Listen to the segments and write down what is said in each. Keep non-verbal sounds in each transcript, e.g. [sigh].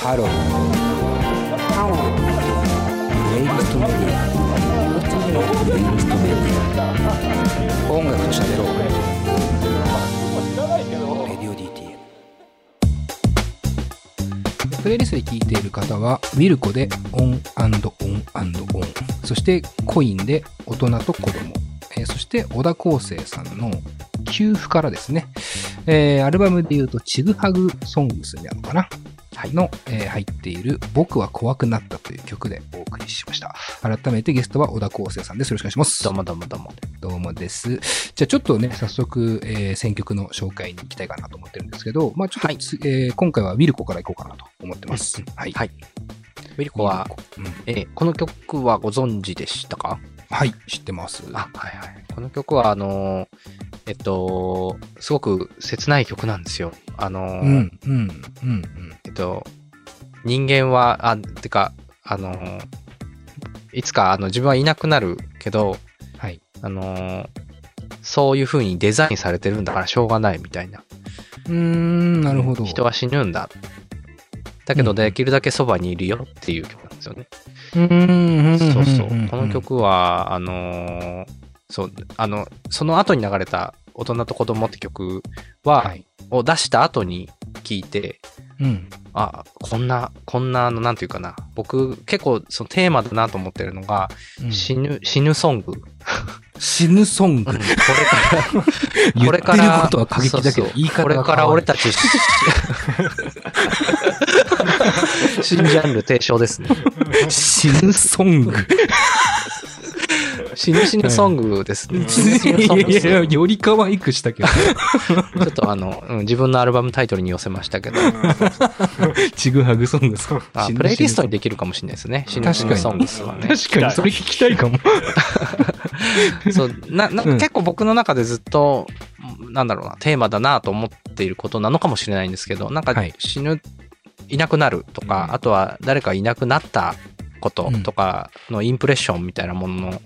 ハローハロープレイリストメディアプレイリストメディア音楽と喋ろうレディオ DTM プレイリストで聴いている方は、ウィルコでオンオンオンそしてコインで大人と子供、えーそして小田康生さんの給付からですね、えーアルバムで言うと、チグハグソングスになるのかな、の、えー入っている僕は怖くなったという曲でお送りしました。改めてゲストは小田康生さんです。よろしくお願いします。どうもどうもどうも。どうもです。じゃあちょっとね、早速、えー選曲の紹介に行きたいかなと思ってるんですけど、まあちょっとつ、えー今回はウィルコから行こうかなと思ってます。はい。はい。ウィルコは、うんえーこの曲はご存知でしたか？はい、知ってます。あ、はいはい。この曲は、あのーえっと、すごく切ない曲なんですよ。あのーうん、うん、うん、うん。えっと、人間は、あ、てか、あのーいつかあの自分はいなくなるけど、はい。あのーそういう風にデザインされてるんだからしょうがないみたいな。うーん、なるほど。人は死ぬんだ。だけどうんできるだけそばにいるよっていう曲ですよね。そうそう。んこの、曲は、あのーそう、あの、その後に流れた大人と子供って曲は、はい。を出した後に聞いて、うん。あ、こんな、こんな、あの、なんていうかな。僕、結構、そのテーマだなと思ってるのが、うん死ぬ、死ぬソング。死ぬソング。これから、[laughs] 言これから、ってることは過激だけど言い方がこれから俺たち、新ジャンル提唱ですね。死ぬソング。死ぬ死ぬソングですね。死ぬ死ぬソングいやいや、より可愛くしたけど。ちょっとあの、うん自分のアルバムタイトルに寄せましたけど、ちぐはぐソングス。あ死ぬプレイリストに死できるかもしれないですね。死ぬ死ぬソングスはねぬ。確かに、それ聞きたいかも。[laughs] そう、な、なうん結構僕の中でずっと、なんだろうな、テーマだなと思っていることなのかもしれないんですけど、なんかはい死ぬ、いなくなるとか、あとは誰かいなくなったことうんとかのインプレッションみたいなものの、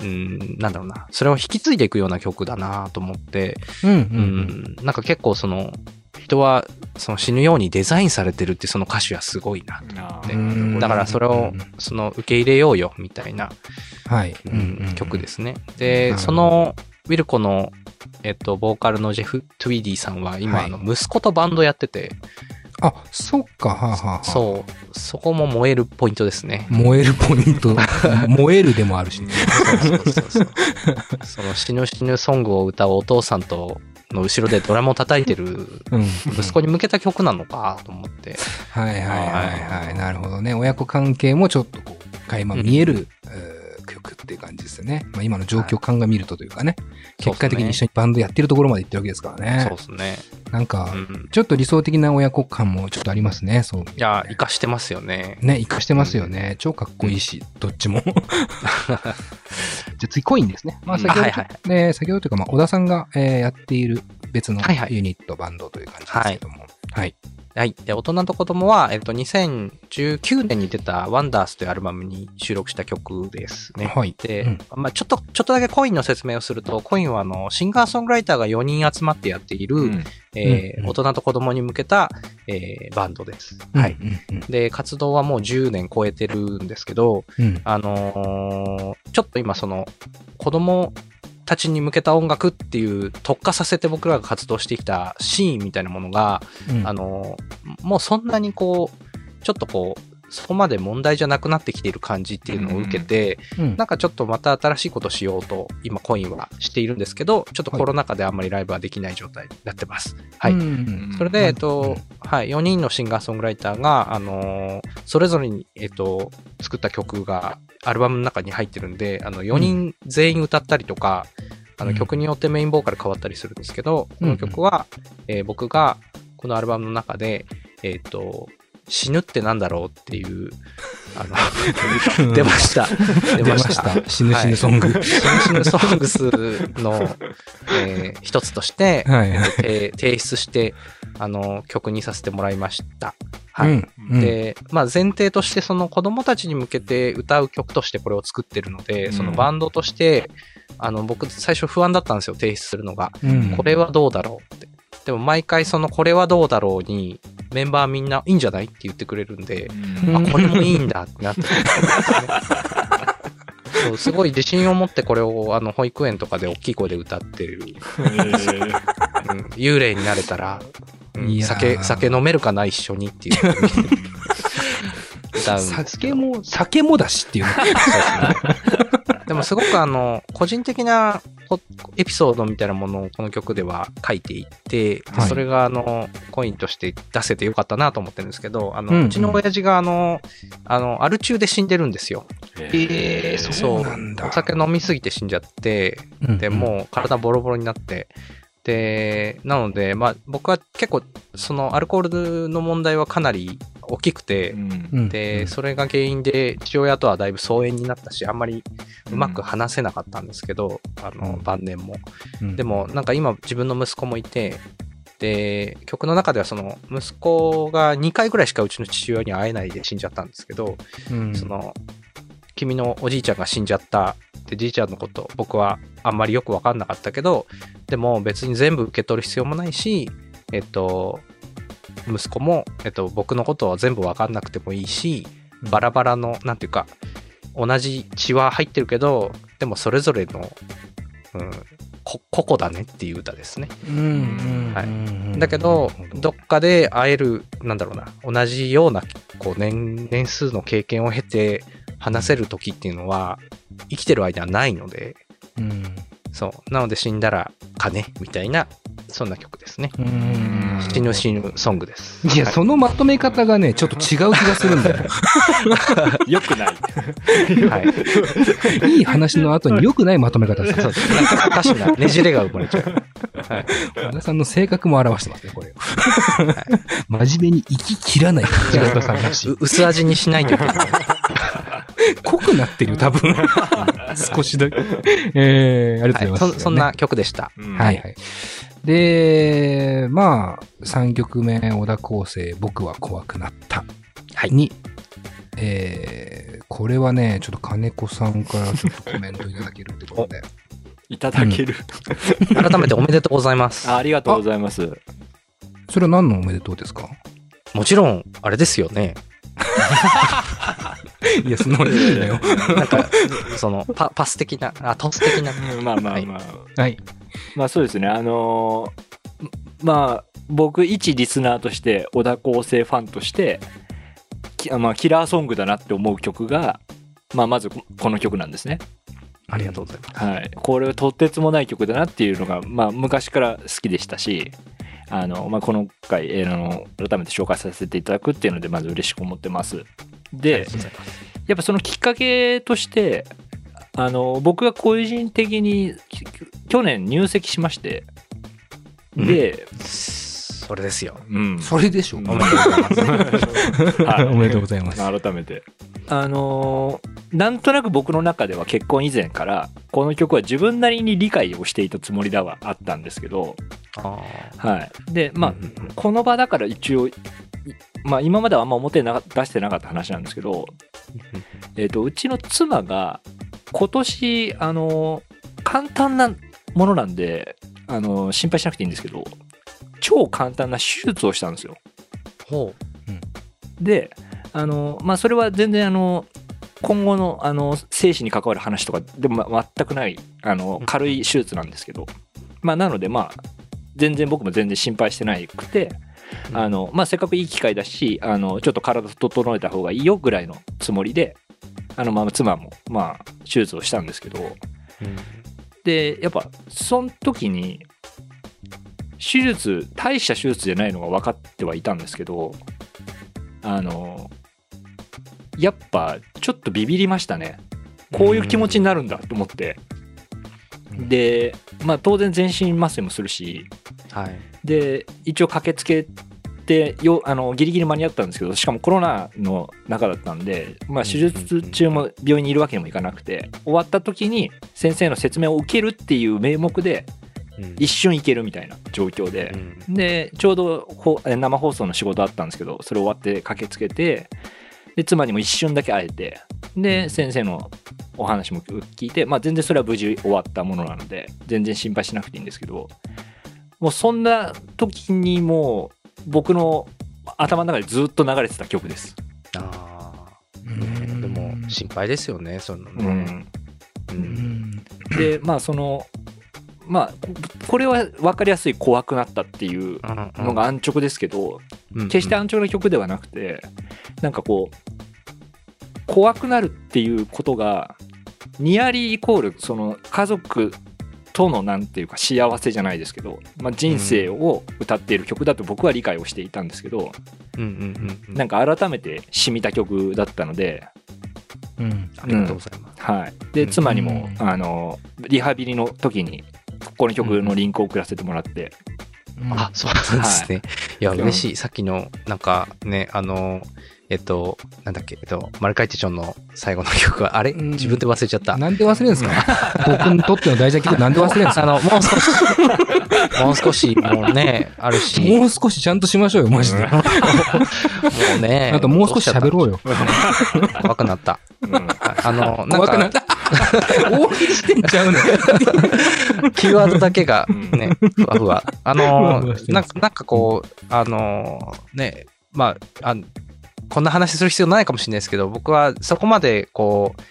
うん、なんだろうな、それを引き継いでいくような曲だなと思って、うん、う、うん。ん、なんか結構その、人はその死ぬようにデザインされてるってその歌詞はすごいなと。うんねだからそれをうんその受け入れようよみたいな、はい。うん曲ですね。で、そのウィルコの、えっと、ボーカルのジェフ・トゥイディさんは今、はい。あの息子とバンドやってて、あ、そっか、はあ、はあはあ、そう、そこも燃えるポイントですね。燃えるポイント。[laughs] 燃えるでもあるしね。そうそうそうそうその死ぬ死ぬソングを歌うお父さんとの後ろでドラムを叩いてるうん。息子に向けた曲なのかと思って。はいはいはいはい。なるほどね。親子関係もちょっとこう、垣間見える、えー曲っていう感じですよね。まあ、今の状況感が見るとというかね。結果的に一緒にバンドやってるところまで行ってるわけですからね。そうですね。なんか、うんちょっと理想的な親子感もちょっとありますね。そう。いや、活かしてますよね。ね、活かしてますよね。超かっこいいし、どっちも。じゃあ次、コインですね。まあ、先ほど、はいはいね先ほどというか、まあ、小田さんが、えーやっている別のはいはいユニット、バンドという感じですけども。はい。はい。で、大人と子供は、えっと、2019年に出た Wonders というアルバムに収録した曲ですね。はいで、うんまあちょっと、ちょっとだけコインの説明をすると、コインはあの、シンガーソングライターが4人集まってやっている、えーうんうん大人と子供に向けた、えーバンドです。はい。うんうんで、活動はもう10年超えてるんですけど、うん。あのーちょっと今その、子供たちに向けた音楽っていう特化させて僕らが活動してきたシーンみたいなものが、うん。あの、もうそんなにこう、ちょっとこう、そこまで問題じゃなくなってきている感じっていうのを受けて、うん。なんかちょっとまた新しいことしようと、今コインはしているんですけど、ちょっとコロナ禍であんまりライブはできない状態になってます。はい。うん。それで、えっと、うん。はい、4人のシンガーソングライターが、あのーそれぞれに、えっと、作った曲がアルバムの中に入ってるんで、あの、4人全員歌ったりとか、あのうん曲によってメインボーカル変わったりするんですけど、この曲は、えー僕がこのアルバムの中で、えっと、死ぬってなんだろうっていう、あの、[laughs] [laughs] 出ました。出出ままし。したた。死ぬ死ぬソング。死ぬ死ぬソングスの、えー一つとして、はいはい。えー提出して、あの、曲にさせてもらいました。はい。うんうんで、まあ前提としてその子供たちに向けて歌う曲としてこれを作ってるので、んそのバンドとして、あの、僕最初不安だったんですよ、提出するのが。うんこれはどうだろうって。でも毎回そのこれはどうだろうに、メンバーみんないいんじゃないって言ってくれるんで、うんあ、これもいいんだってなって。[laughs] そうすごい自信を持ってこれをあの保育園とかで大きい声で歌ってる、えーうん幽霊になれたら、うん酒酒飲めるかな一緒にっていう [laughs] 歌う酒も、酒もだしっていうね。[laughs] でもすごくあの、個人的なこエピソードみたいなものをこの曲では書いていて、ではい。それがあの、コインとして出せてよかったなと思ってるんですけど、あの、うんううんちの親父があの、あの、アル中で死んでるんですよ。えー。そう。なんだ。お酒飲みすぎて死んじゃって、で、もう体ボロボロになって、で、なので、まあ僕は結構、そのアルコールの問題はかなり大きくて、うん。うん、で、それが原因で父親とはだいぶ疎遠になったし、あんまりうまく話せなかったんですけど、あの、うん。晩年も。うん。で、も、なんか今自分の息子もいて、で、曲の中ではその、息子が2回ぐらいしかうちの父親に会えないで死んじゃったんですけど、うん。その、君のおじいちゃんが死んじゃった。で、じいちゃんのこと、僕はあんまりよくわかんなかったけど、でも別に全部受け取る必要もないし、えっと、息子も、えっと、僕のことは全部わかんなくてもいいし、バラバラの、なんていうか、同じ血は入ってるけど、でもそれぞれの、うん、こ個々だねっていう歌ですね。だけどどっかで会える、なんだろうな、同じようなこう年年数の経験を経て話せる時っていうのは、生きてる間はないので、うんそう。なので死んだらかね、みたいな、そんな曲ですね。うん死ぬ死ぬソングです。いや、そのまとめ方がね、ちょっと違う気がするんだよ。[laughs] よくない。はい。[laughs] いい話の後に良くないまとめ方ですそうです。歌詞がねじれが生まれちゃう。はい。和田さんの性格も表してますね、これ。真面目に生き切らない [laughs] 薄味にしないといけない。濃くなってるよ、多分。[laughs] 少しだけ。えー、ありがとうございます。はいそ。そんな曲でした。うんはいはい。で、まあ、3曲目、小田康生、僕は怖くなった。はいに、えー、これはね、ちょっと金子さんからちょっとコメントいただけるってことで。[laughs] いただける。[laughs] 改めておめでとうございます。あありがとうございます。それは何のおめでとうですか？もちろん、あれですよね。[laughs] いや、そのいいのよ。なんか、その、パパス的な、あ、トス的な。うんまあまあまあ。はい。まあそうですね。あのーまあ、僕、一リスナーとして、小田康生ファンとして、きまあ、キラーソングだなって思う曲が、まあ、まずここの曲なんですね。ありがとうございます。はい。これはとってつもない曲だなっていうのが、まあ、昔から好きでしたし、あの、まあ、この回、えーあの、改めて紹介させていただくっていうので、まず嬉しく思ってます。で、やっぱそのきっかけとして、あの、僕が個人的にき去年入籍しまして、で、それですよ。うん。それでしょ。うんおめでとうございます。[laughs] はいおめでとうございます。改めて。あのーなんとなく僕の中では結婚以前から、この曲は自分なりに理解をしていたつもりではあったんですけど、あはい。で、ーまあ、うんうんうんこの場だから一応、いまあ今まではあんま表にな出してなかった話なんですけど、えっ、と、うちの妻が今年、あの、簡単なものなんで、あの、心配しなくていいんですけど、超簡単な手術をしたんですよ。ほで、あの、まあそれは全然あの、今後のあの生死に関わる話とかでもま全くないあの軽い手術なんですけど、まあなのでまあ全然僕も全然心配してなくて、うん。あのまあせっかくいい機会だしあのちょっと体整えた方がいいよぐらいのつもりであのまあ妻もまあ手術をしたんですけど。う。うん。でやっぱその時に手術大した手術じゃないのが分かってはいたんですけどあのやっぱちょっとビビりましたね。こういう気持ちになるんだと思って、うん。でまあ当然全身麻酔もするし。はい。で一応駆けつけてよあのギリギリ間に合ったんですけどしかもコロナの中だったんで、まあ、手術中も病院にいるわけにもいかなくて終わった時に先生の説明を受けるっていう名目でうん。一瞬行けるみたいな状況で。う、ん。でちょうど生放送の仕事あったんですけどそれ終わって駆けつけてで妻にも一瞬だけ会えてで先生のお話も聞いて、まあ、全然それは無事終わったものなので全然心配しなくていいんですけどもうそんな時にもう僕の頭の中でずっと流れてた曲です。あでも心配ですよね、そういうのね。うん。ううんんで、まあその、まあ、これは分かりやすい怖くなったっていうのが安直ですけど、うん決して安直な曲ではなくて、なんかこう、怖くなるっていうことが、ニアリーイコール、その家族とのなんていうか幸せじゃないですけど、まあ、人生を歌っている曲だと僕は理解をしていたんですけど、うんうんうん。なんか改めて染みた曲だったので、うんありがとうございます。はい。で、うん妻にも、うんあの、リハビリの時に、この曲のリンクを送らせてもらって、あ、そうなんですね。いや、うん嬉しい。さっきの、なんかね、あの、えっと、なんだっけ、えっと、マルカイティチョンの最後の曲は、あれ？うん自分で忘れちゃった。なんで忘れるんですか？[laughs] 僕にとっての大事な曲なんで忘れるんですか？あの、もう少し、[laughs] もう少し、もうね、あるし、ももう少しちゃんとしましょうよ、マジで。うね、[laughs] あともう少し喋ろうよ。怖くなった。うんあの、なん怖くなっか、た。大喜利してんちゃうね。キーワードだけがね、ふわふわ。あのなんかこう、あの、ね、まあ、あこんな話する必要ないかもしれないですけど、僕はそこまでこう、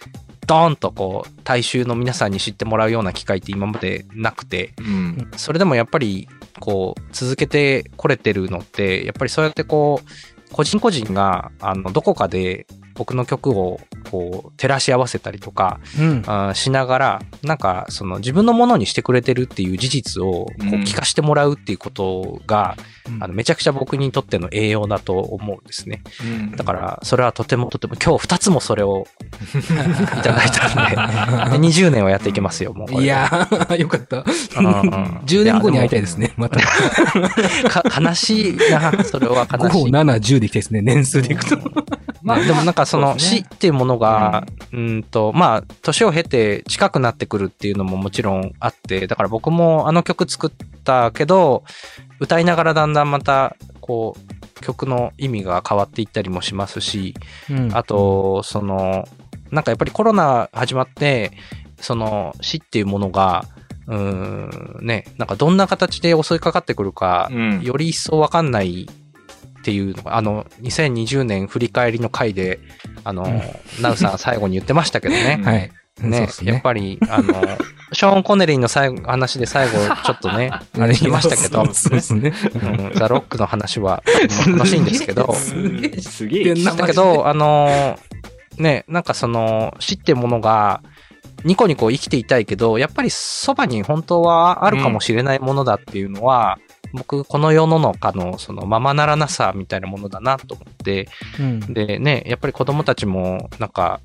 ドーンとこう、大衆の皆さんに知ってもらうような機会って今までなくて、うん。それでもやっぱり、こう、続けてこれてるのって、やっぱりそうやってこう、個人個人が、あの、どこかで僕の曲を、こう、照らし合わせたりとか、うん。あーしながら、なんか、その自分のものにしてくれてるっていう事実をこううん聞かしてもらうっていうことが、うんあのめちゃくちゃ僕にとっての栄養だと思うんですね。うんだから、それはとてもとても、今日2つもそれを [laughs] いただいたんで、[laughs] で20年はやっていけますよ、もう。いやー、よかった。うんうん [laughs] 10年後に会いたいですね、また。か悲しいな、それは5、悲しい。7、10でいきたいですね、年数でいくと。まあでもなんかその死っていうものが、うん。と、まあ、年を経て近くなってくるっていうのももちろんあって、だから僕もあの曲作ったけど、歌いながらだんだんまた、こう、曲の意味が変わっていったりもしますし、うん。あ、と、その、なんかやっぱりコロナ始まって、その死っていうものが、うーん、ね、なんかどんな形で襲いかかってくるか、うん。より一層わかんないっていうのが、あの、2020年振り返りの回で、あの、ナウさん最後に言ってましたけどね。[laughs] はい。ねで、すやっぱり、あの、ショーン・コネリーの最後話で最後、ちょっとね、[laughs] あれ言いましたけど、[laughs] そうですね。うんザ・ロックの話は、楽しいんですけど、すげえ。だけど、あのーね、なんかその、死ってものが、ニコニコ生きていたいけど、やっぱりそばに本当はあるかもしれないものだっていうのは、僕、この世の中のそのままならなさみたいなものだなと思って、うん。でね、やっぱり子供たちも、なんか、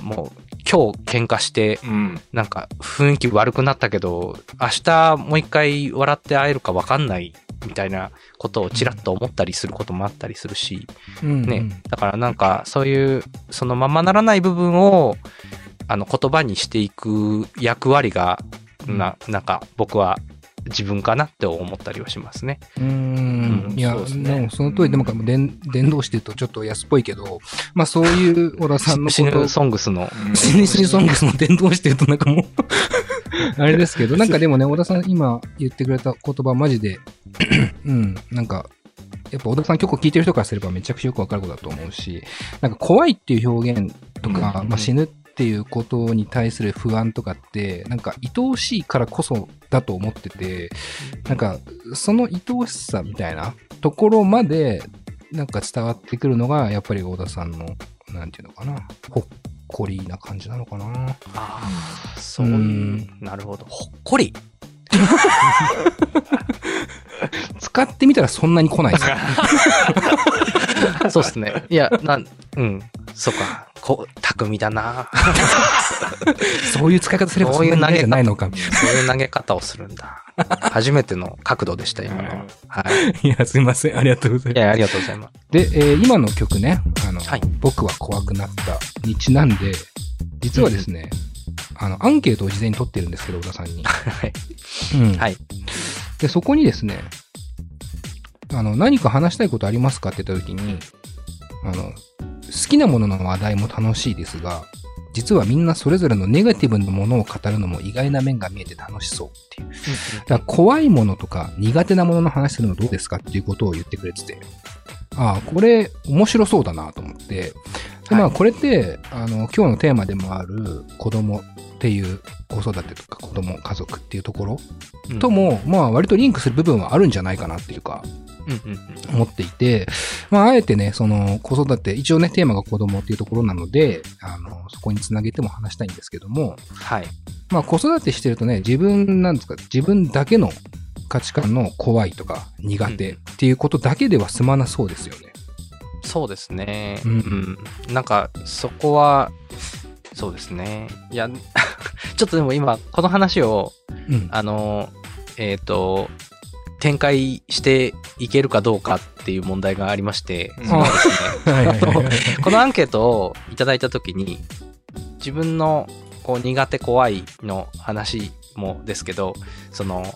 もう、今日喧嘩して、うん。なんか雰囲気悪くなったけど、明日もう一回笑って会えるか分かんないみたいなことをちらっと思ったりすることもあったりするし、うん。ね、だからなんかそういうそのままならない部分をあの言葉にしていく役割がななんか僕は自分かなって思ったりはしますね。うーん。うんいや、そうですね。でもその通りでもか伝伝道師って言うとちょっと安っぽいけど、まあそういう小田さんのことシヌソングスの。シニシニソングスの伝道師って言うとなんかもう [laughs] あれですけど、なんかでもね、小田さん今言ってくれた言葉マジで、[clears throat] うん、なんか、やっぱ小田さん曲を聴いてる人からすればめちゃくちゃよくわかることだと思うし、なんか怖いっていう表現とか、うん。まあ、死ぬっていうことに対する不安とかって、なんか愛おしいからこそだと思ってて、なんかその愛おしさみたいなところまでなんか伝わってくるのが、やっぱり小田さんの、なんていうのかな、ほっこりな感じなのかな。あーそうなるほど。ほっこり。[laughs] 使ってみたらそんなに来ないですよ。[laughs] [laughs] そうですね。いやなんうん。そうかこ巧みだな。そういう使い方すればそんなに嫌じゃないのか。そういう投げ方をするんだ。初めての角度でした今の。ははい。いや、すいません。ありがとうございます。いやありがとうございます。で、えー今の曲ね、あの、はい。僕は怖くなったにちなんで、実はですね、あの、アンケートを事前に取ってるんですけど、小田さんに。[laughs] はい。うん。はい。で、そこにですね、あの、何か話したいことありますかって言った時に、あの、好きなものの話題も楽しいですが、実はみんなそれぞれのネガティブなものを語るのも意外な面が見えて楽しそうっていう。だから怖いものとか苦手なものの話するのどうですかっていうことを言ってくれてて、ああ、これ面白そうだなと思って、でまあはい。これって、あの、今日のテーマでもある子供っていう子育てとか子供、家族っていうところうんと、も、まあ割とリンクする部分はあるんじゃないかなっていうか、うんうんうん思っていて、まあ、あえてね、その子育て、一応ね、テーマが子供っていうところなので、あの、そこにつなげても話したいんですけども、はい。まあ、子育てしてるとね、自分、なんですか、自分だけの価値観の怖いとか苦手っていうことだけでは済まなそうですよね。そうですね。ううんん。なんか、そこは、そうですね。いや、[laughs] ちょっとでも今、この話を、うん。あの、えっ、と、展開していけるかどうかっていう問題がありまして。このアンケートをいただいたときに、自分のこう苦手怖いの話もですけど、その、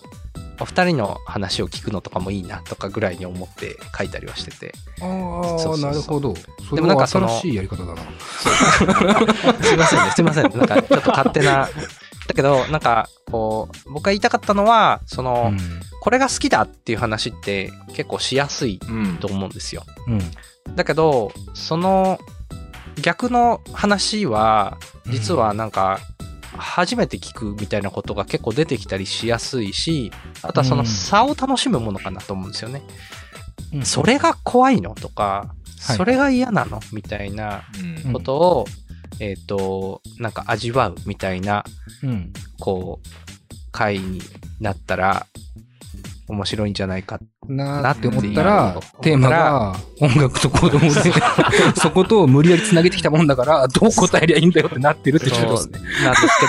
お二人の話を聞くのとかもいいなとかぐらいに思って書いたりはしてて。ああ、そうそうそうなるほど。それはでもなんかその新しいやり方だな。すいませんね、すいません。なんかちょっと勝手な。だけど、なんか、こう、僕が言いたかったのは、その、これが好きだっていう話って結構しやすいうんと思うんですよ。うん。うん。だけど、その逆の話は、実はなんか、初めて聞くみたいなことが結構出てきたりしやすいし、あとはその差を楽しむものかなと思うんですよね。うんそれが怖いのとか、はいそれが嫌なのみたいなうんことを、えっ、と、なんか味わうみたいな、うん。こう、回になったら、面白いんじゃないか。なーって思ったならテーマが [laughs] 音楽と子供で、[laughs] そこと無理やり繋げてきたもんだから、どう答えりゃいいんだよってなってるってことですね。なんですけ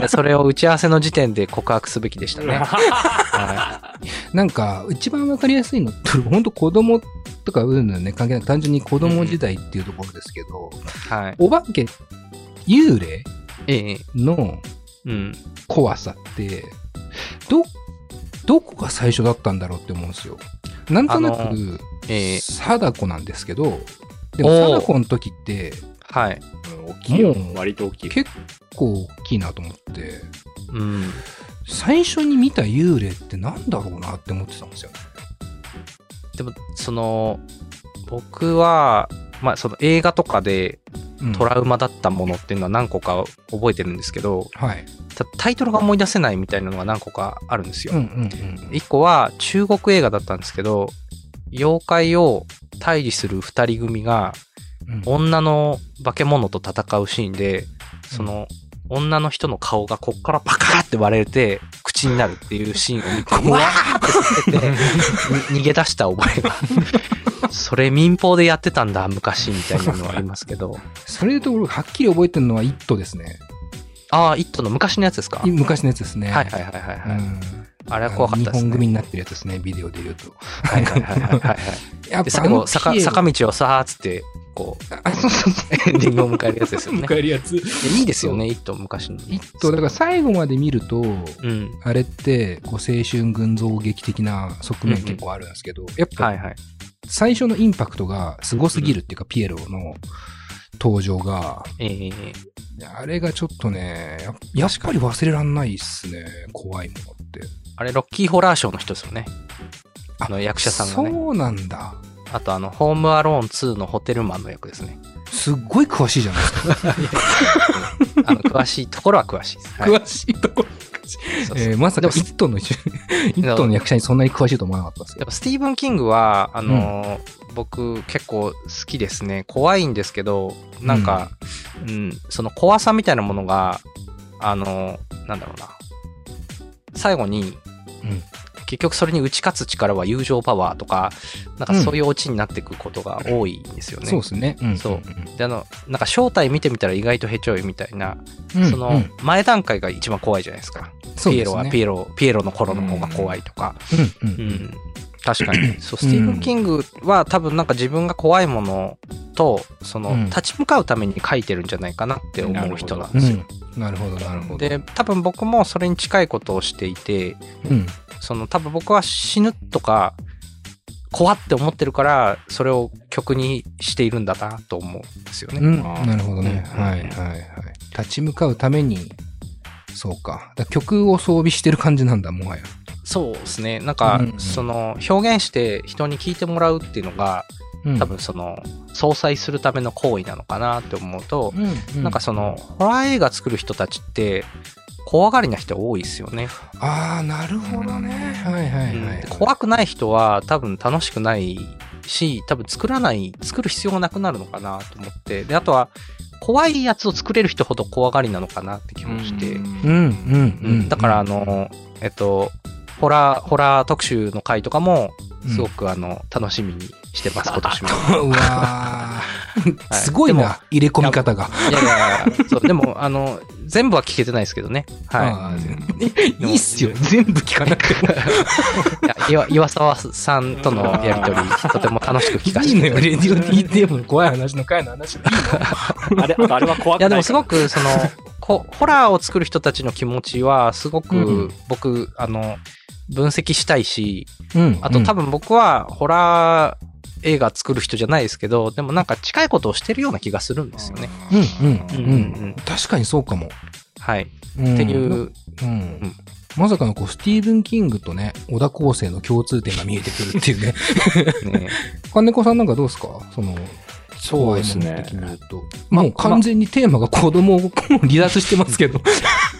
ど、[laughs] それを打ち合わせの時点で告白すべきでしたね。はなんか、一番わかりやすいのって、本当子供とかうんぬんね、関係なく単純に子供時代っていうところですけど、い。はい。お化け、幽霊ええ。のうん。怖さって、ど、どこが最初だったんだろうって思うんですよ。なんとなく、ええ。貞子なんですけど、でも貞子の時って、はい。うん大きいよ割と大きい結構大きいなと思って、うん。最初に見た幽霊ってなんだろうなって思ってたんですよね。でも、その、僕は、まあ、その映画とかでうんトラウマだったものっていうのは何個か覚えてるんですけど、はい。たタイトルが思い出せないみたいなのが何個かあるんですよ。うんうんうん。一個は中国映画だったんですけど、妖怪を退治する二人組がうん女の化け物と戦うシーンで、その女の人の顔がこっからパカーって割れて口になるっていうシーンを見て、うわーって言ってて、に [laughs] 逃げ出した覚えが。それ民放でやってたんだ、昔みたいなのはありますけど。[laughs] それでと俺はっきり覚えてるのは「イット!」ですね。ああ、イットの昔のやつですか？はい昔のやつですね。はいはいはいはい。うんあれは怖かったですね。日本組になってるやつですね、ビデオで言うと。はいはいはいはいはい。[laughs] やっで、最後、ぱ坂道をさーっつって、こう、あそうそうそうエンディングを迎えるやつですよね。迎えるやつ。でいいですよね、イット、昔の。イット、だから最後まで見ると、うん。あれって、こう、青春群像劇的な側面結構あるんですけど、やっぱはいはい。最初のインパクトがすごすぎるっていうか、ピエロの登場が、えー、あれがちょっとね、ややっぱり忘れらんないっすね、怖いものって。あれ、ロッキーホラーショーの人ですよね。あの役者さんがね。そうなんだ。あと、あの、ホームアローン2のホテルマンの役ですね。すっごい詳しいじゃないですか。[laughs] あの、詳しいところは詳しいです。はい、詳しいところ。えーまさか、イでもットの一緒イットの役者にそんなに詳しいと思わなかったですよ。でもスティーブン・キングは、あのー僕結構好きですね。怖いんですけど、なんか、うん、その怖さみたいなものが、あのーなんだろうな。最後に、うん結局それに打ち勝つ力は友情パワーとか、なんかそういうオチになっていくことが多いんですよね。そうですね。うんそうで、あの、なんか正体見てみたら意外とヘチョイみたいな、うんその前段階が一番怖いじゃないですか。ピエロはピエエロ、ピエロの頃の方が怖いとか。ロ。うんううんん、確かに。そう、スティーブン・キングは多分なんか自分が怖いものと、その、うん立ち向かうために書いてるんじゃないかなって思う人なんですよ。うんなるほど、なるほど。で、多分僕もそれに近いことをしていて、うん。その多分僕は死ぬとか、怖って思ってるから、それを曲にしているんだなと思うんですよね。うん、なるほどね。うんはいはいはい。立ち向かうために、そうか。だ曲を装備してる感じなんだ、もはや。そうですね。なんか、うんうんその、表現して人に聞いてもらうっていうのが、うん多分その、相殺するための行為なのかなって思うと、うん、うなんかその、ホラー映画作る人たちって、怖がりな人多いですよね。ああ、なるほどね。はいはいはい。で怖くない人は多分楽しくないし、多分作らない、作る必要がなくなるのかなと思って。で、あとは、怖いやつを作れる人ほど怖がりなのかなって気もして。うんうんうん。だから、あの、えっと、ホラー、ホラー特集の回とかも、すごくあの、楽しみにしてます、今年も。[laughs] うわー [laughs] すごいでもな、入れ込み方が。いやいや、そう、でも、あの、全部は聞けてないですけどね。あはーいいっすよ。全部聞かなくてや岩岩沢さんとのやりとり、とても楽しく聞かせいいのよ、ていただいてレディオ DTM の怖い話の回の話。[laughs] あれ、あれは怖くないいやでもすごくそのこホラーを作る人たちの気持ちはすごうくん僕、あの分析したいしうんあと多分僕はホラー映画作る人じゃないですけどでもなんか近いことをしてるような気がするんですよね。うんうんうんううんん。確かにそうかも。はい、っっていう、うん。まさかのこう、スティーブン・キングとね、小田康生の共通点が見えてくるっていうね。ね、[laughs] 金子さんなんかどうですか？その、そうですね怖いもの的に言うと。もう完全にテーマが子供を離脱してますけど。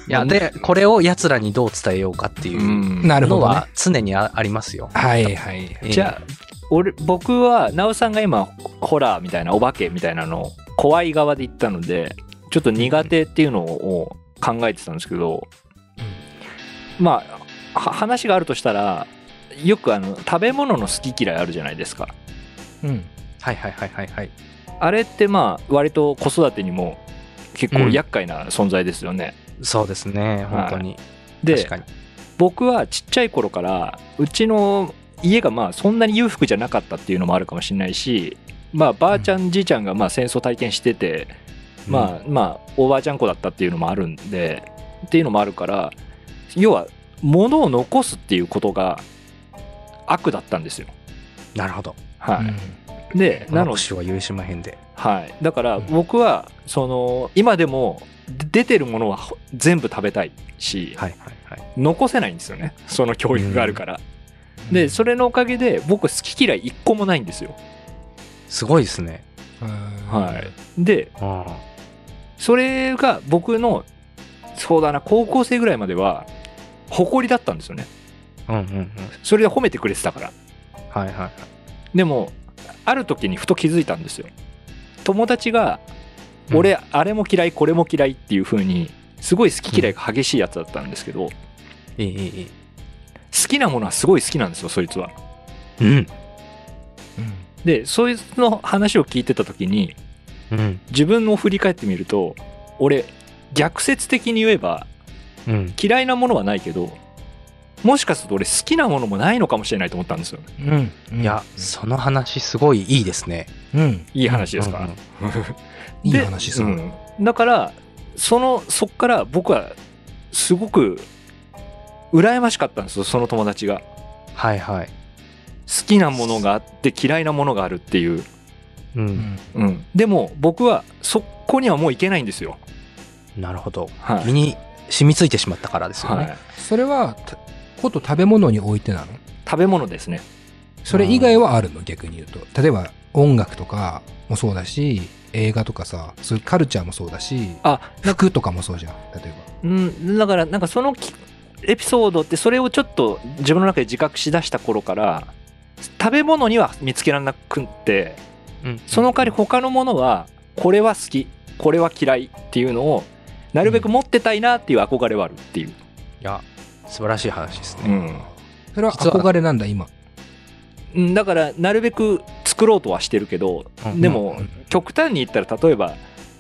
いやでこれを奴らにどう伝えようかっていううんのなるほど、ねは。常にあありますよ。はいはい。えーじゃあ俺僕はなおさんが今ホラーみたいなお化けみたいなのを怖い側で言ったのでちょっと苦手っていうのを考えてたんですけどまあは話があるとしたらよくあの食べ物の好き嫌いあるじゃないですかうん。はいはいはいはいはい。あれってまあ割と子育てにも結構厄介な存在ですよね、そうですね本当に。で確かに。僕はちっちゃい頃からうちの家がまあそんなに裕福じゃなかったっていうのもあるかもしれないしまあばあちゃんじいちゃんがまあ戦争体験してて、まあまあおばあちゃん子だったっていうのもあるんでっていうのもあるから要は物を残すっていうことが悪だったんですよ。なるほど。はいでなのでなのしは許しまへんで。はい、だから僕はその今でもで出てるものはほ全部食べたいし、はいはいはい。残せないんですよねその教育があるから、でそれのおかげで僕好き嫌い一個もないんですよ。すごいですね。はい。であそれが僕のそうだな高校生ぐらいまでは誇りだったんですよね。あ。うんうんうん。それで褒めてくれてたから。はいはいはい。でもある時にふと気づいたんですよ。友達がうん。俺、あれも嫌いこれも嫌いっていう風にすごい好き嫌いが激しいやつだったんですけど、好いいいいいい。きなものはすごい好きなんですよそいつはうん。でそいつの話を聞いてた時にうん。自分を振り返ってみると俺逆説的に言えばうん。嫌いなものはないけどもしかすると俺好きなものもないのかもしれないと思ったんですようん。うん。いや、その話すごいいいですね。うん。いい話ですか、うんうん [laughs] いいで話する。うんだからそのそっから僕はすごく羨ましかったんですよその友達がはいはい。好きなものがあって嫌いなものがあるっていう、う。うんん。うん、でも僕はそこにはもういけないんですよなるほど。はい身に染みついてしまったからですよはね。い、それは、たこと食べ物においてなの？食べ物ですねそれ以外はあるの？逆に言うと。例えば音楽とかもそうだし、映画とかさ、そういうカルチャーもそうだし、あ服とかもそうじゃん。例えうんだからなんかそのきエピソードってそれをちょっと自分の中で自覚しだした頃から食べ物には見つけられなくってうんその代わり他のものはこれは好きこれは嫌いっていうのをなるべく持ってたいなっていう憧れはあるっていう、いや、素晴らしい話ですね。うんば。それは憧れなんだ、今。うん、だからなるべく作ろうとはしてるけどうんでもうん極端に言ったら例えば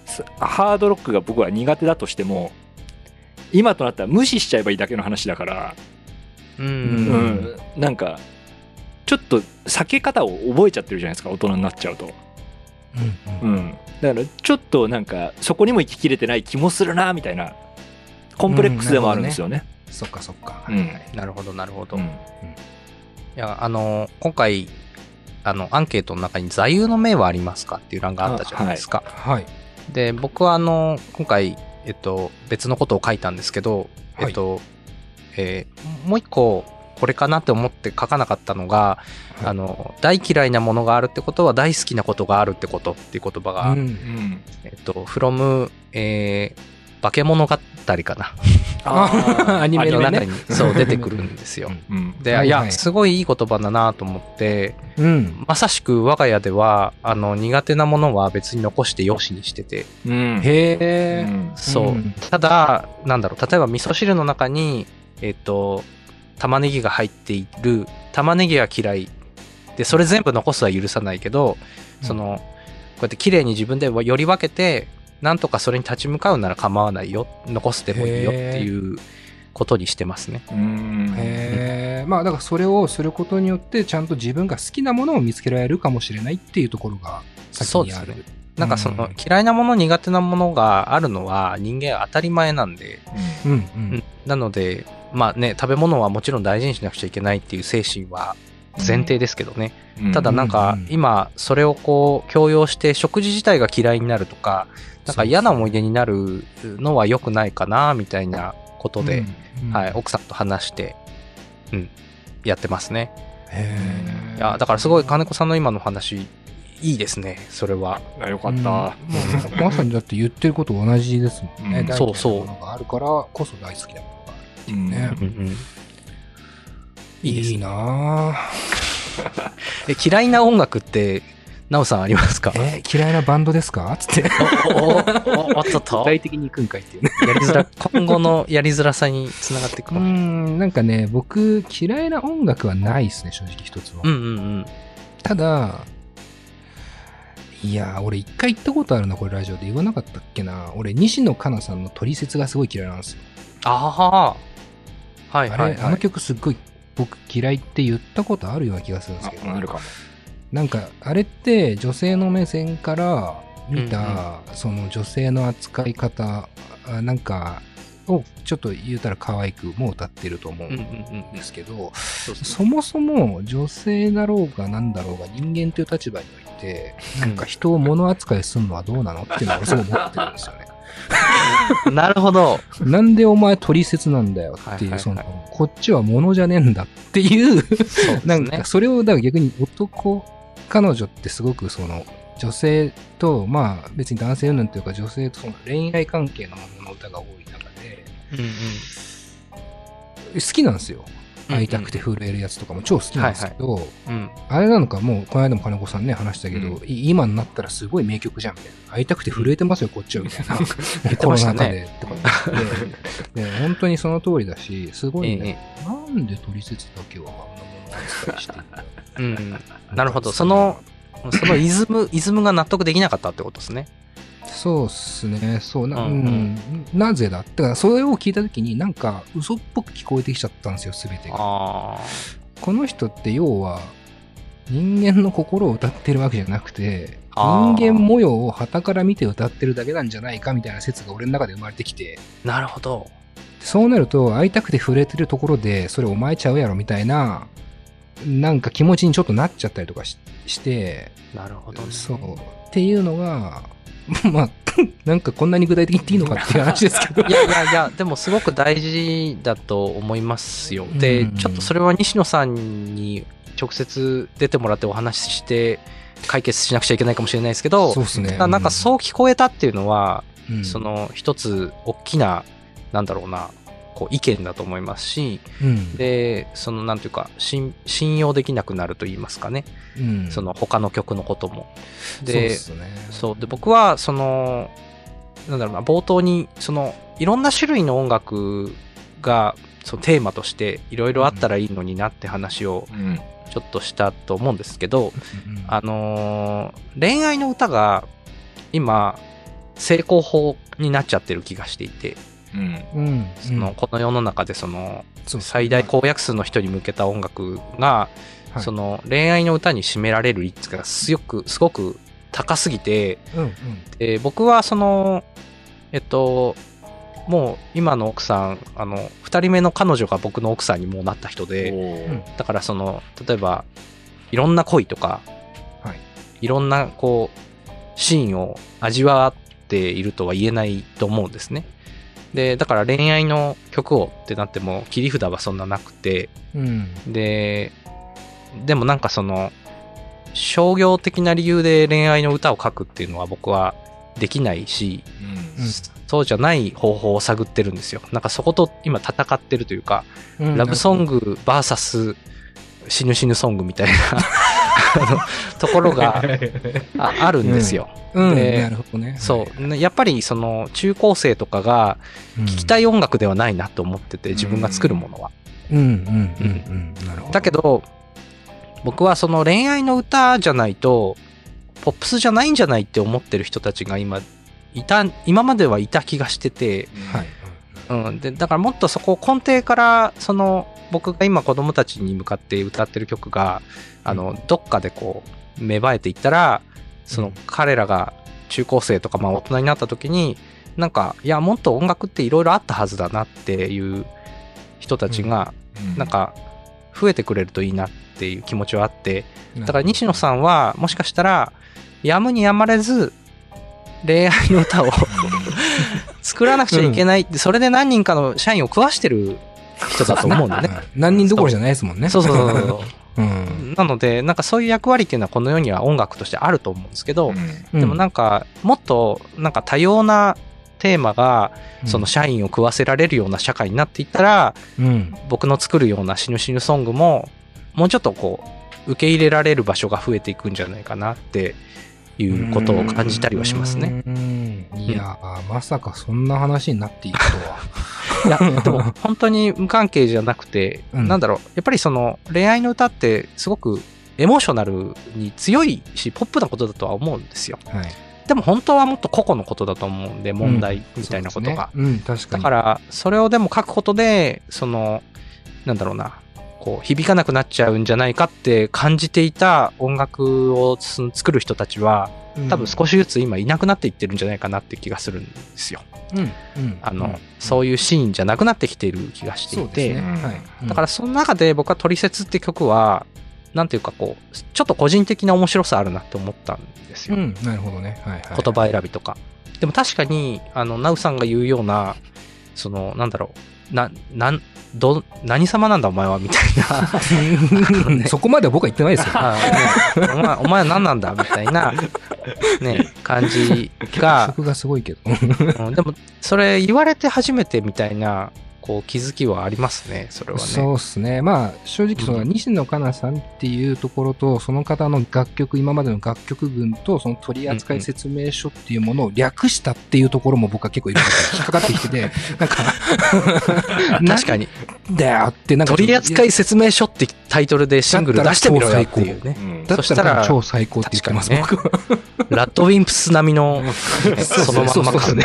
すハードロックが僕は苦手だとしても今となったら無視しちゃえばいいだけの話だから、うん。ううんなんかちょっと避け方を覚えちゃってるじゃないですか大人になっちゃうと、うんうんうん、だからちょっとなんかそこにも行ききれてない気もするなみたいなコンプレックスでもあるんですよね。そっかそっか。うんなるほどなるほど。うんいや、あの、今回、あの、アンケートの中に座右の銘はありますかっていう欄があったじゃないですか。はい。で、僕はあの、今回、えっと、別のことを書いたんですけど、はい。えっと、えーもう一個、これかなって思って書かなかったのが、はい。あの、大嫌いなものがあるってことは大好きなことがあるってことっていう言葉が、うん。うん。えっと、from、えー、化け物語かな。あ [laughs] アニメの中に、そう、出てくるんですよ。うん。で、はいはいいや、すごいいい言葉だなと思って、うん。まさしく我が家では、あの、苦手なものは別に残してよしにしてて、うん。へえ。そう。うんただ、なんだろう、例えば味噌汁の中に、えっ、と、玉ねぎが入っている、玉ねぎは嫌い。で、それ全部残すは許さないけど、うんその、こうやって綺麗に自分でより分けて、なんとかそれに立ち向かうなら構わないよ。残すでもいいよっていうことにしてますね。うん。へえ。まあだからそれをすることによってちゃんと自分が好きなものを見つけられるかもしれないっていうところが先にある。そうですね。なんかその、うん嫌いなもの苦手なものがあるのは人間は当たり前なんで、うんううんん。なので、まあね、食べ物はもちろん大事にしなくちゃいけないっていう精神は前提ですけどね。うん。ただなんか今それをこう強要して食事自体が嫌いになるとか、なんか嫌な思い出になるのは良くないかなみたいなことで、うんはい、奥さんと話して、うん、やってますね。へえ。いや、だからすごい金子さんの今の話、いいですね、それは。あよかうんった。まさにだって言ってること同じですもんね。そうそうものがあるからこそ大好きなものがあるっていうね。うんうんいいですねいいな [laughs] 嫌いな音楽って、なおさんありますか？え、嫌いなバンドですか？つって。おおっとっと具体的に行くんかいっていうね。やりづら、今後のやりづらさにつながっていくうかも。ん、なんかね、僕、嫌いな音楽はないですね、正直一つも。うんうんうん。ただ、いやー、俺一回言ったことあるな、これラジオで言わなかったっけな。俺、西野カナさんの取説がすごい嫌いなんですよ。ああ。はいあれ、はいはい。あの曲すっごい僕嫌いって言ったことあるような気がするんですけど。あ、なるかも。なんか、あれって女性の目線から見た、うんその女性の扱い方、あなんか、をちょっと言うたら可愛くも歌ってると思ううんですけど、そうそうそもそも女性だろうが何だろうが人間という立場において、なんか人を物扱いするのはどうなのっていうのをすごい思ってるんですよね。[laughs] なるほど。なんでお前取説なんだよっていう、その、こっちは物じゃねえんだっていう、なんか。それをだから逆に男、彼女ってすごくその女性と、まあ別に男性云々というか女性とその恋愛関係のものの歌が多い中で、うんうん好きなんですよ。会いたくて震えるやつとかも超好きなんですけど、うん。あれなのかもう、この間も金子さんね、話したけど、うい今になったらすごい名曲じゃん、みたいな。会いたくて震えてますよ、こっちは、みたいな。[laughs] てコロナ禍で、とか言って。で、本当にその通りだし、すごいえね、なんで取説だけはあんな扱いして [laughs] うん。なるほど。その、そのイズム、イズムが納得できなかったってことですね。そうっすね、そうな、ううんん、なぜだだから、それを聞いたときに、なんか、嘘っぽく聞こえてきちゃったんですよ、すべてが。あこの人って、要は、人間の心を歌ってるわけじゃなくて、人間模様を旗から見て歌ってるだけなんじゃないかみたいな説が俺の中で生まれてきて、あ。なるほど。そうなると、会いたくて触れてるところで、それお前ちゃうやろみたいな、なんか気持ちにちょっとなっちゃったりとかしして、なるほどね。そう。っていうのが、[laughs] まあ、なんかこんなに具体的に言っていいのかっていう話ですけど。いやいやいや、でもすごく大事だと思いますよ。で、うんちょっとそれは西野さんに直接出てもらってお話しして解決しなくちゃいけないかもしれないですけど、そうですね。なんかそう聞こえたっていうのは、うん、その一つ大きな、なんだろうな、こう意見だと思いますし、うん、で、そのなんていうか、信信用できなくなると言いますかね。うん、その他の曲のことも。そうで。そう。で、僕は、その、なんだろうな、冒頭に、その、いろんな種類の音楽が、そのテーマとして、いろいろあったらいいのになって話をうん。ちょっとしたと思うんですけど、うんあのー恋愛の歌が、今、成功法になっちゃってる気がしていて、うん。うん、その、この世の中で、その、最大公約数の人に向けた音楽が、はいその、恋愛の歌に占められる率がすごく、すごく高すぎて、うんうんで僕はそのえっともう今の奥さんあの2人目の彼女が僕の奥さんにもうなった人でだからその例えばいろんな恋とか、はい。いろんなこう、シーンを味わっているとは言えないと思うんですね。で、だから恋愛の曲をってなっても切り札はそんななくて、うん。で、でもなんかその、商業的な理由で恋愛の歌を書くっていうのは僕はできないし、うんそうじゃない方法を探ってるんですよ。なんかそこと今戦ってるというか、うんラブソング VS 死ぬ死ぬソングみたいな [laughs] ところがああるんですよ。うん、でなるほどね。そう。ねやっぱりその中高生とかがうん。聴きたい音楽ではないなと思ってて、自分が作るものは。うんうんうんうん。なるほど。だけど、僕はその恋愛の歌じゃないと、ポップスじゃないんじゃないって思ってる人たちが今、いた、今まではいた気がしてて、はい。うん。で、だからもっとそこを根底から、その、僕が今子供たちに向かって歌ってる曲が、あの、どっかでこう、芽生えていったら、そのうん。彼らが中高生とかまあ大人になった時に、なんか、いや、もっと音楽っていろいろあったはずだなっていう人たちが、なんか、増えてくれるといいなっていう気持ちはあって、だから西野さんは、もしかしたら、やむにやまれず、恋愛の歌を [laughs] 作らなくちゃいけないって、それで何人かの社員を食わしてる人だと思うんだね。[laughs] はい何人どころじゃないですもんね。そうそうそうそう。うん。[laughs] なので、なんかそういう役割っていうのはこの世には音楽としてあると思うんですけど、うんでもなんか、もっと、なんか多様なテーマが、その社員を食わせられるような社会になっていったら、うん。僕の作るような死ぬ死ぬソングも、もうちょっとこう、受け入れられる場所が増えていくんじゃないかなっていうことを感じたりはしますね。うん。いやー、まさかそんな話になっていくとは。[laughs] いや、でも本当に無関係じゃなくて、うんなんだろう、やっぱりその恋愛の歌ってすごくエモーショナルに強いし、ポップなことだとは思うんですよ。はい。でも本当はもっと個々のことだと思うんで、問題みたいなことが。そうですねうん、確かに。だから、それをでも書くことで、その、なんだろうな、こう、響かなくなっちゃうんじゃないかって感じていた音楽をす作る人たちは、多分少しずつ今いなくなっていってるんじゃないかなって気がするんですよ。うん、うん。あの、うんそういうシーンじゃなくなってきている気がしていて、ね。はい。だからその中で僕はトリセツって曲は、なんていうかこう、ちょっと個人的な面白さあるなって思ったんですよ。うん、なるほどね。はい、はい。言葉選びとか。でも確かに、あの、ナウさんが言うような、その、なんだろう、な、なん、ど、何様なんだお前はみたいな。ね [laughs] そこまでは僕は言ってないですよ。あねお前、お前は何なんだみたいな、ね、感じが、[laughs] 曲がすごいけど。うんでも、それ言われて初めてみたいな、こう、気づきはありますね、それはね。そうですね。まあ、正直、その、うん西野カナさんっていうところと、その方の楽曲、今までの楽曲群と、その取扱説明書っていうものを略したっていうところも僕は結構引っかかってきてて、[laughs] なんか、[laughs] 確かに。だよって、なんか、取扱説明書ってタイトルでシングル出してみろよっていうね。だったそしたらら超最高って言ってます、確僕は。ラッドウィンプス並みの、[laughs] そのまんまそうそう感ね。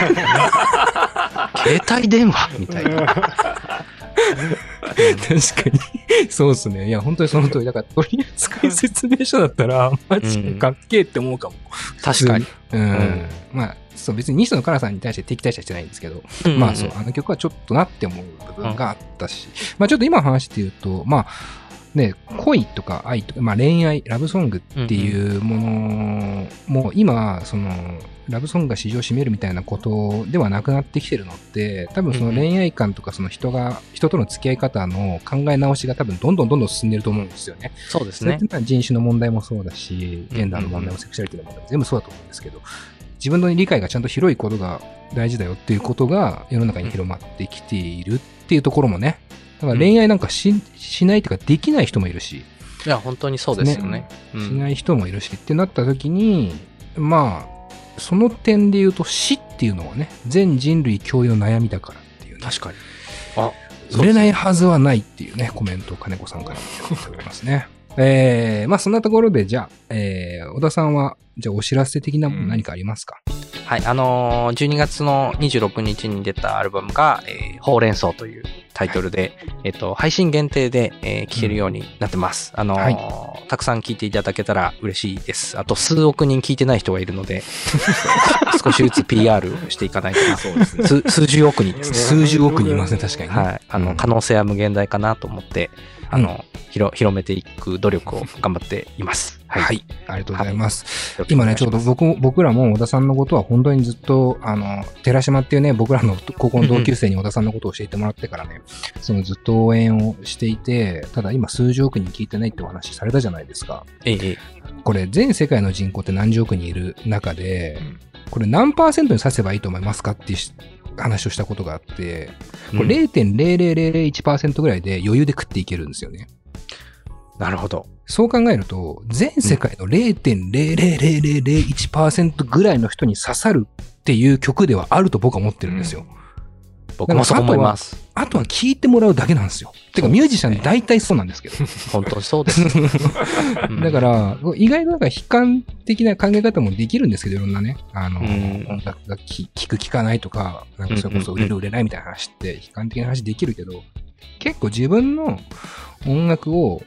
携帯電話？[laughs] みたいな。[laughs] 確かに。そうですね。いや、本当にその通り。だから、取扱説明書だったら、マジでかっけえって思うかも。確かに。うん。んまあ、そう、別に西野カナさんに対して敵対してはしてないんですけど、うんまあそう、あの曲はちょっとなって思う部分があったし、まあちょっと今の話で言うと、まあ、ね、恋とか愛とか、まあ恋愛、ラブソングっていうものも、今、その、ラブソングが市場を占めるみたいなことではなくなってきてるのって、多分その恋愛観とかその人が、人との付き合い方の考え直しが多分どんどんどんどん進んでると思うんですよね。そうですね。人種の問題もそうだし、ジェンダーの問題もセクシャリティの問題も全部そうだと思うんですけど、自分の理解がちゃんと広いことが大事だよっていうことが世の中に広まってきているっていうところもね、だから恋愛なんかししないというかできない人もいるし、いや、本当にそうですよね。うんしない人もいるしってなった時に、まあ、その点で言うと死っていうのはね、全人類共有の悩みだからっていうね。確かに。あ、売れないはずはないっていうね、コメントを金子さんからいただいておりますね。[laughs] えー、まあそんなところで、じゃあ、えー、小田さんは、じゃあお知らせ的なもの何かありますか、はい、あのー12月の26日に出たアルバムが、えーほうれん草というタイトルで、えっ、と、配信限定で、えー聴けるようになってます。あのーはたくさん聞いていただけたら嬉しいです。あと、数億人聞いてない人がいるので、[laughs] 少しずつ PR していかないとな。そうですね。数 [laughs] 数十億人ですね。数十億人いますね、確かにね。はい。あの、可能性は無限大かなと思って、あの、広、広めていく努力を頑張っています。はい。はい。ありがとうございます。よろしくお今ね、ちょうど僕、僕らも小田さんのことは本当にずっと、あの、寺島っていうね、僕らの [laughs] 高校の同級生に小田さんのことを教えてもらってからね、そのずっと応援をしていて、ただ今数十億人聞いてないってお話されたじゃないですか。ええ、ええ。これ全世界の人口って何十億人いる中でうん、これ何パーセントに指せばいいと思いますかって話をしたことがあって、これ0.00001%ぐらいで余裕で食っていけるんですよね。なるほど。そう考えると、全世界の0.00001%ぐらいの人に刺さるっていう曲ではあると僕は思ってるんですよ。僕もそう思います。あとは聴いてもらうだけなんですよ。てかミュージシャン大体そうなんですけど。[laughs] 本当にそうです。[laughs] うんだから、意外となんか悲観的な考え方もできるんですけど、いろんなね、あの、うん音楽が聴く聴かないとか、なんかそれこそ売れる売れないみたいな話って悲観的な話できるけど、結構自分の音楽を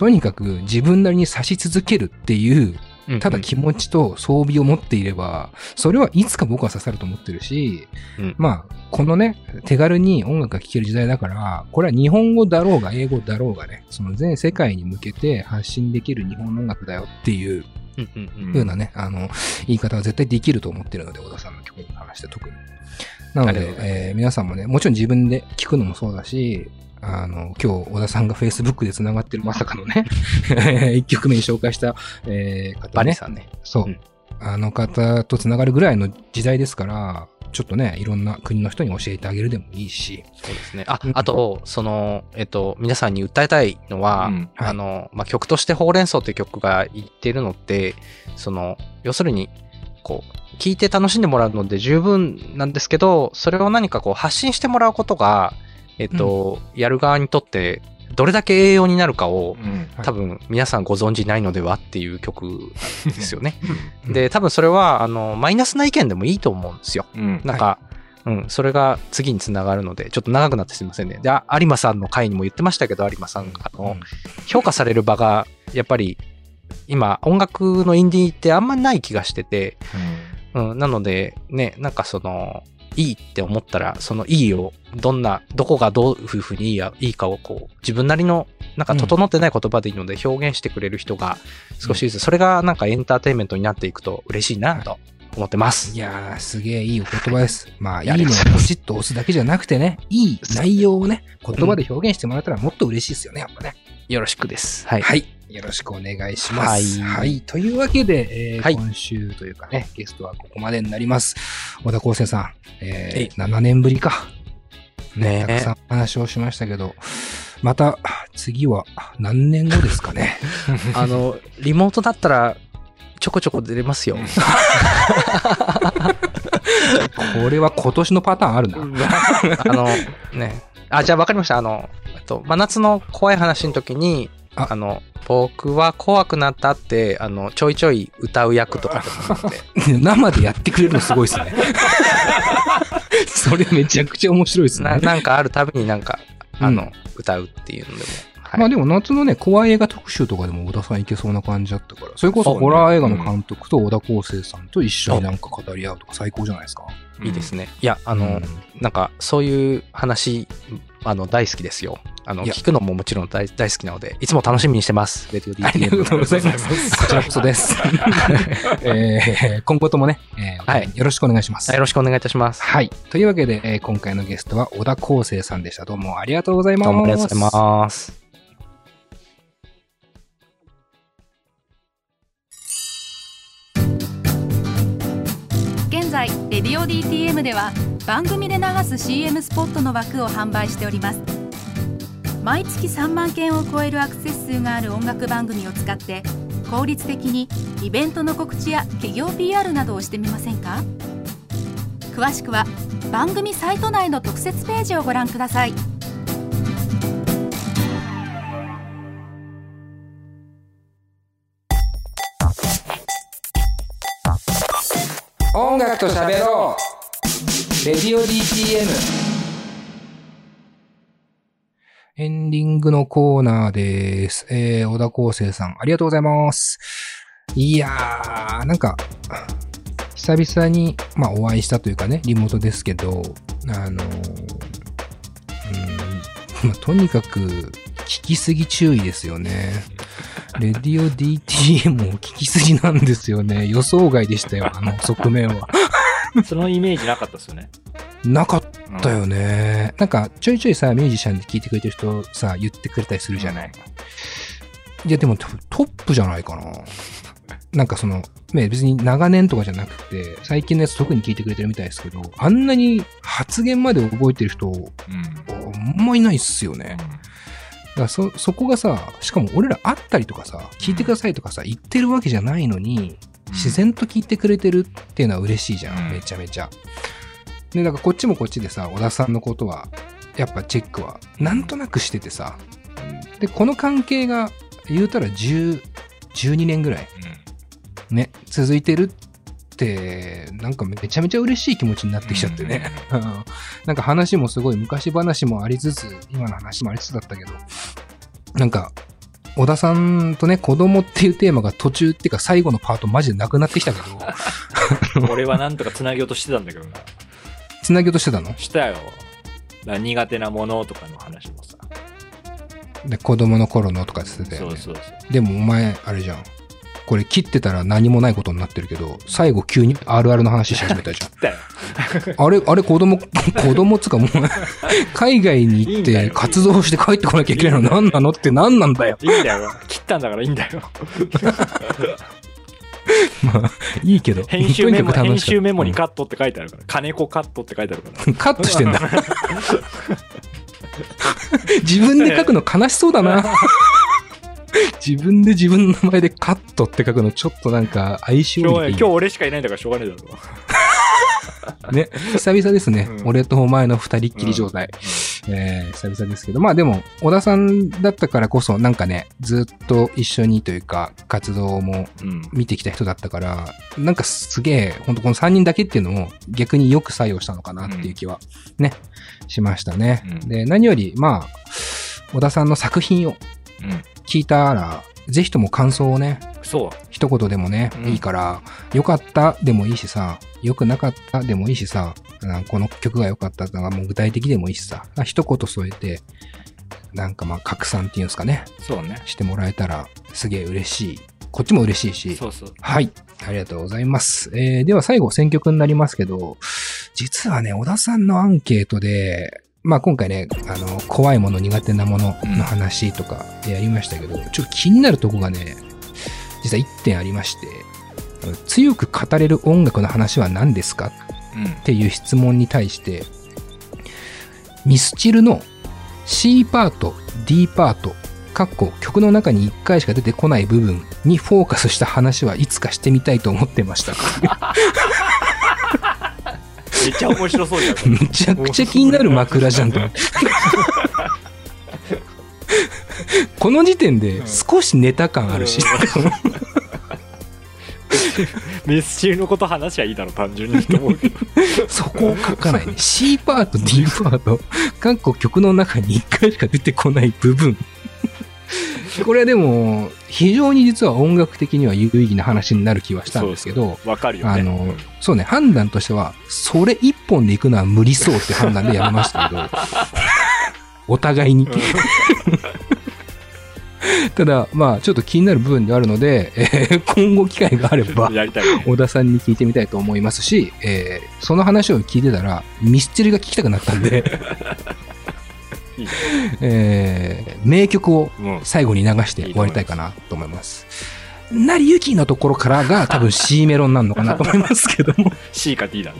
とにかく自分なりに指し続けるっていう、ただ気持ちと装備を持っていれば、それはいつか僕は刺さると思ってるし、うん。まあ、このね、手軽に音楽が聴ける時代だから、これは日本語だろうが英語だろうがね、その全世界に向けて発信できる日本の音楽だよっていううんうなね、あの、言い方は絶対できると思ってるので、小田さんの曲に関して特に。なのでえー皆さんもね、もちろん自分で聞くのもそうだし、あの、今日、小田さんが Facebook で繋がってるまさかのね、[laughs] 一曲目に紹介した、えー方ね、さんね。そう、うん。あの方と繋がるぐらいの時代ですから、ちょっとね、いろんな国の人に教えてあげるでもいいし、そうですね。あうん、あと、その、えっと、皆さんに訴えたいのは、うん。はい。あの、まあ、曲としてほうれん草っていう曲が言ってるのって、その、要するに、こう、聴いて楽しんでもらうので十分なんですけど、それを何かこう発信してもらうことが、えっと、やる側にとって、どれだけ栄養になるかを、うん。はい。多分皆さんご存知ないのではっていう曲ですよね。[laughs] うん。で、多分それは、あの、マイナスな意見でもいいと思うんですよ。うん。なんか、うん、それが次につながるので、ちょっと長くなってすみませんね。で、あ有馬さんの回にも言ってましたけど、有馬さん、あの、評価される場が、やっぱり、今、音楽のインディーってあんまない気がしてて、うん、なので、ね、なんかその、いいって思ったら、そのいいを、どんな、どこがどういうふうにいいや、いいかをこう、自分なりの、なんか整ってない言葉でいいので表現してくれる人が少しずつ、それがなんかエンターテインメントになっていくと嬉しいなと思ってます。いやー、すげえいいお言葉です。まあ、いいのをポチッと押すだけじゃなくてね、いい内容をね、言葉で表現してもらえたらもっと嬉しいですよね、やっぱね。よろしくです。はい。はい。よろしくお願いします。は。はいいというわけで、えーはい今週というかね、ゲストはここまでになります。小田康生さん、えー、7年ぶりか。ねたくさんお話をしましたけど、また次は何年後ですかね。[laughs] あの、リモートだったら、ちょこちょこ出れますよ。これは今年のパターンあるな。あの、ね。あ、じゃあ分かりました。あの、えっと、真夏の怖い話の時に、ああの、僕は怖くなったって、あの、ちょいちょい歌う役とかでもなって、[laughs] 生でやってくれるのすごいですね。[laughs] それめちゃくちゃ面白いですね。ななんかあるたびになんか、あの、うん歌うっていうのでも。はいまあでも夏のね、怖い映画特集とかでも小田さんいけそうな感じだったから、それこそホラー映画の監督と小田康生さんと一緒になんか語り合うとか最高じゃないですか。いいですね。いや、あの、うんなんか、そういう話、あの、大好きですよ。あの、聞くのももちろん大大好きなので、いつも楽しみにしてます。レディオ DTM。ありがとうございます。こちらこそです。[laughs] えー今後ともね、えーはいよろしくお願いします。よろしくお願いいたします。はい。というわけで、えー今回のゲストは小田康生さんでした。どうもありがとうございます。どうもありがとうございます。現在レディオ DTM では番組で流す CM スポットの枠を販売しております毎月3万件を超えるアクセス数がある音楽番組を使って効率的にイベントの告知や企業 PR などをしてみませんか？詳しくは番組サイト内の特設ページをご覧ください。音楽と喋ろう。レディオ DTM エンディングのコーナーです。えー、小田康生さん、ありがとうございます。いやー、なんか、久々に、まあ、お会いしたというかね、リモートですけど、あのうんま、とにかく、聞きすぎ注意ですよね。レディオ DTM を聞きすぎなんですよね。予想外でしたよ、あの側面は。[laughs] そのイメージなかったですよね。なかったよね。なんか、ちょいちょいさ、ミュージシャンで聞いてくれてる人さ、言ってくれたりするじゃない。いや、でもトトップじゃないかな。なんかその、ね、別に長年とかじゃなくて、最近のやつ特に聞いてくれてるみたいですけど、あんなに発言まで覚えてる人、うん。あんまいないっすよね。だからそ、そこがさ、しかも俺ら会ったりとかさ、聞いてくださいとかさ、言ってるわけじゃないのに、自然と聞いてくれてるっていうのは嬉しいじゃん、うんめちゃめちゃ。で、だからこっちもこっちでさ、小田さんのことは、やっぱチェックは、なんとなくしててさ、で、この関係が、言うたら10、12年ぐらい、ね、続いてるって、なんかめちゃめちゃ嬉しい気持ちになってきちゃってね。うん。[laughs] なんか話もすごい昔話もありつつ、今の話もありつつだったけど、なんか、小田さんとね、子供っていうテーマが途中っていうか最後のパートマジでなくなってきたけど、[laughs] [laughs] 俺はなんとか繋げようとしてたんだけどな。つなげようとしてたの？したよ。苦手なものとかの話もさ。で、子供の頃のとかって言ってたよね。そうそうそう。でもお前、あれじゃん。これ切ってたら何もないことになってるけど、最後急にあるあるの話し始めたじゃん。[laughs] あれ、あれ子供、子供っつうかもう、[laughs] 海外に行って活動して帰ってこなきゃいけないの何なのって何なんだよ。いいんだよ。切ったんだからいいんだよ。[laughs] [laughs] まあ、いいけど。編集メモ、編集メモにカットって書いてあるから。金子カットって書いてあるから。うんカットしてんだ。[laughs] 自分で書くの悲しそうだな。自分で自分の名前でカットって書くのちょっとなんか相性しょうがない。いい今日俺しかいないんだからしょうがないだろ。[laughs] ね。久々ですね。うん俺とお前の二人っきり状態。えー、久々ですけど。まあでも、小田さんだったからこそ、なんかね、ずっと一緒にというか、活動もうん。見てきた人だったから、なんかすげえ、本当この3人だけっていうのも逆によく作用したのかなっていう気はね、しましたね。うんで、何より、まあ、小田さんの作品をうん。聞いたら、ぜひとも感想をね、そう。一言でもね、うんいいから、良かったでもいいしさ、良くなかったでもいいしさ、なんかこの曲が良かったとかもう具体的でもいいしさ、一言添えて、なんかまあ拡散っていうんですかね、そうね。してもらえたらすげえ嬉しい。こっちも嬉しいし、そうそう。はい。ありがとうございます。えー、では最後選曲になりますけど、実はね、小田さんのアンケートで、まあ今回ね、あの、怖いもの苦手なものの話とかやりましたけど、ちょっと気になるとこがね、実は1点ありまして、強く語れる音楽の話は何ですかうん。っていう質問に対して、ミスチルの C パート、D パート、かっこ曲の中に1回しか出てこない部分にフォーカスした話はいつかしてみたいと思ってました。[laughs] めっちゃ面白そうじゃん。めちゃくちゃ気になる枕じゃんと思って。この時点で少しネタ感あるし、[laughs] メスチルのこと話しゃいいだろ、単純にと思うけど。そこを書かないね。C パート、D パート、かっこ曲の中に1回しか出てこない部分。[laughs] これはでも、非常に実は音楽的には有意義な話になる気はしたんですけど、わかるよね。あの、そうね、判断としては、それ一本で行くのは無理そうって判断でやめましたけど、[laughs] お互いに。[laughs] ただ、まあ、ちょっと気になる部分ではあるので、えー今後機会があれば。小田さんに聞いてみたいと思いますし、えーその話を聞いてたら、ミスチルが聞きたくなったんでえー名曲をうん。最後に流して終わりたいかなと思います。なりゆきのところからが [laughs] 多分 C メロになるのかなと思いますけども、C か D だね。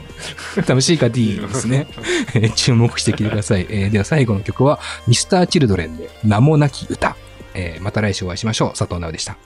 多分 C か D ですね。[laughs] えー注目して聞いてください。えーでは最後の曲は、ミスターチルドレンで名もなき歌。えーまた来週お会いしましょう。佐藤直でした。